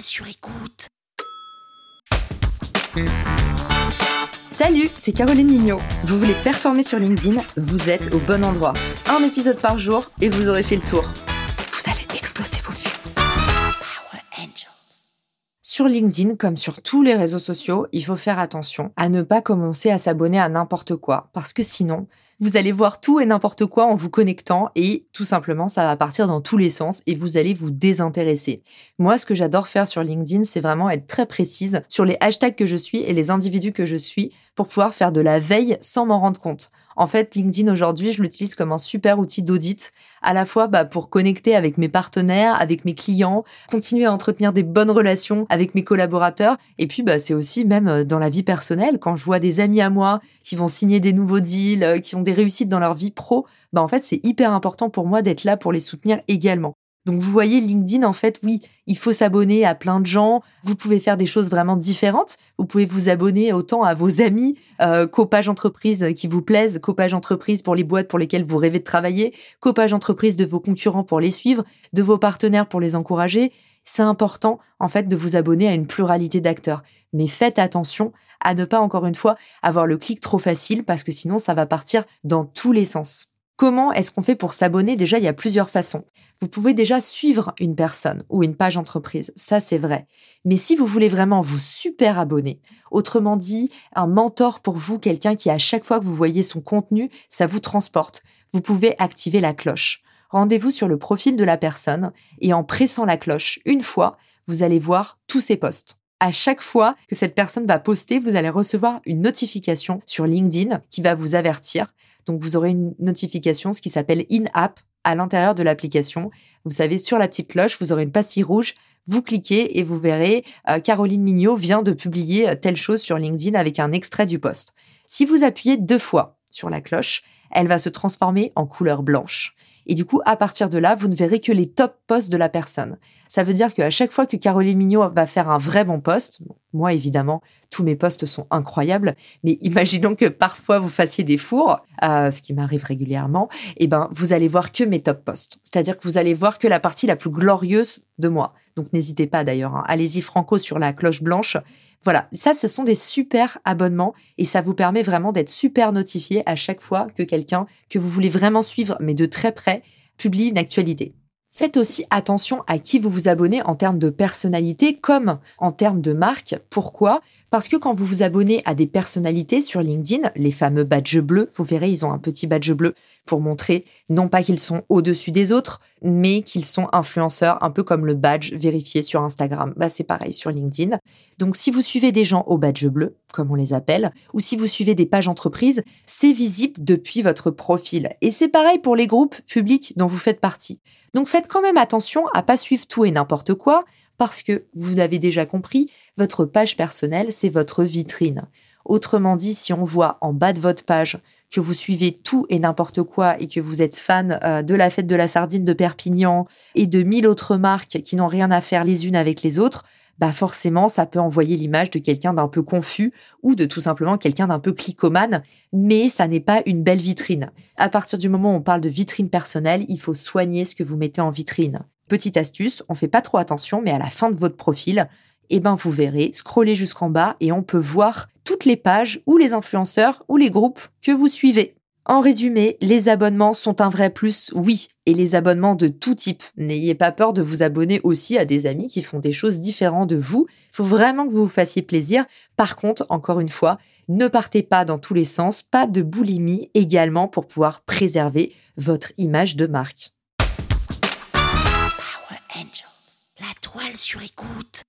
sur écoute. Salut, c'est Caroline Mignot. Vous voulez performer sur LinkedIn Vous êtes au bon endroit. Un épisode par jour et vous aurez fait le tour. Vous allez exploser vos. Sur LinkedIn, comme sur tous les réseaux sociaux, il faut faire attention à ne pas commencer à s'abonner à n'importe quoi, parce que sinon, vous allez voir tout et n'importe quoi en vous connectant et tout simplement, ça va partir dans tous les sens et vous allez vous désintéresser. Moi, ce que j'adore faire sur LinkedIn, c'est vraiment être très précise sur les hashtags que je suis et les individus que je suis pour pouvoir faire de la veille sans m'en rendre compte. En fait, LinkedIn aujourd'hui, je l'utilise comme un super outil d'audit, à la fois bah, pour connecter avec mes partenaires, avec mes clients, continuer à entretenir des bonnes relations avec mes collaborateurs, et puis bah, c'est aussi même euh, dans la vie personnelle, quand je vois des amis à moi qui vont signer des nouveaux deals, euh, qui ont des réussites dans leur vie pro, bah en fait c'est hyper important pour moi d'être là pour les soutenir également. Donc vous voyez, LinkedIn, en fait, oui, il faut s'abonner à plein de gens. Vous pouvez faire des choses vraiment différentes. Vous pouvez vous abonner autant à vos amis euh, qu'aux pages entreprises qui vous plaisent, qu'aux pages entreprises pour les boîtes pour lesquelles vous rêvez de travailler, qu'aux pages entreprises de vos concurrents pour les suivre, de vos partenaires pour les encourager. C'est important, en fait, de vous abonner à une pluralité d'acteurs. Mais faites attention à ne pas, encore une fois, avoir le clic trop facile parce que sinon, ça va partir dans tous les sens. Comment est-ce qu'on fait pour s'abonner Déjà, il y a plusieurs façons. Vous pouvez déjà suivre une personne ou une page entreprise, ça c'est vrai. Mais si vous voulez vraiment vous super abonner, autrement dit, un mentor pour vous, quelqu'un qui à chaque fois que vous voyez son contenu, ça vous transporte, vous pouvez activer la cloche. Rendez-vous sur le profil de la personne et en pressant la cloche une fois, vous allez voir tous ses posts à chaque fois que cette personne va poster, vous allez recevoir une notification sur LinkedIn qui va vous avertir. Donc vous aurez une notification, ce qui s'appelle in-app, à l'intérieur de l'application. Vous savez, sur la petite cloche, vous aurez une pastille rouge. Vous cliquez et vous verrez, euh, Caroline Mignot vient de publier euh, telle chose sur LinkedIn avec un extrait du post. Si vous appuyez deux fois sur la cloche, elle va se transformer en couleur blanche. Et du coup, à partir de là, vous ne verrez que les top posts de la personne. Ça veut dire qu'à chaque fois que Caroline Mignot va faire un vrai bon post, moi évidemment, tous mes posts sont incroyables, mais imaginons que parfois vous fassiez des fours, euh, ce qui m'arrive régulièrement, et eh ben vous allez voir que mes top posts. C'est-à-dire que vous allez voir que la partie la plus glorieuse de moi. Donc n'hésitez pas d'ailleurs, hein. allez-y franco sur la cloche blanche. Voilà, ça ce sont des super abonnements et ça vous permet vraiment d'être super notifié à chaque fois que quelqu'un que vous voulez vraiment suivre, mais de très près, publie une actualité. Faites aussi attention à qui vous vous abonnez en termes de personnalité comme en termes de marque. Pourquoi? Parce que quand vous vous abonnez à des personnalités sur LinkedIn, les fameux badges bleus, vous verrez, ils ont un petit badge bleu pour montrer non pas qu'ils sont au-dessus des autres, mais qu'ils sont influenceurs, un peu comme le badge vérifié sur Instagram. Bah, c'est pareil sur LinkedIn. Donc si vous suivez des gens au badge bleu, comme on les appelle, ou si vous suivez des pages entreprises, c'est visible depuis votre profil. Et c'est pareil pour les groupes publics dont vous faites partie. Donc faites quand même attention à pas suivre tout et n'importe quoi, parce que vous avez déjà compris, votre page personnelle, c'est votre vitrine. Autrement dit, si on voit en bas de votre page que vous suivez tout et n'importe quoi et que vous êtes fan euh, de la fête de la sardine de Perpignan et de mille autres marques qui n'ont rien à faire les unes avec les autres, bah forcément, ça peut envoyer l'image de quelqu'un d'un peu confus ou de tout simplement quelqu'un d'un peu clicomane, mais ça n'est pas une belle vitrine. À partir du moment où on parle de vitrine personnelle, il faut soigner ce que vous mettez en vitrine. Petite astuce, on fait pas trop attention, mais à la fin de votre profil, eh ben vous verrez, scroller jusqu'en bas et on peut voir toutes les pages ou les influenceurs ou les groupes que vous suivez. En résumé, les abonnements sont un vrai plus, oui, et les abonnements de tout type. N'ayez pas peur de vous abonner aussi à des amis qui font des choses différentes de vous. Il faut vraiment que vous vous fassiez plaisir. Par contre, encore une fois, ne partez pas dans tous les sens, pas de boulimie également pour pouvoir préserver votre image de marque. Power Angels. La toile sur écoute.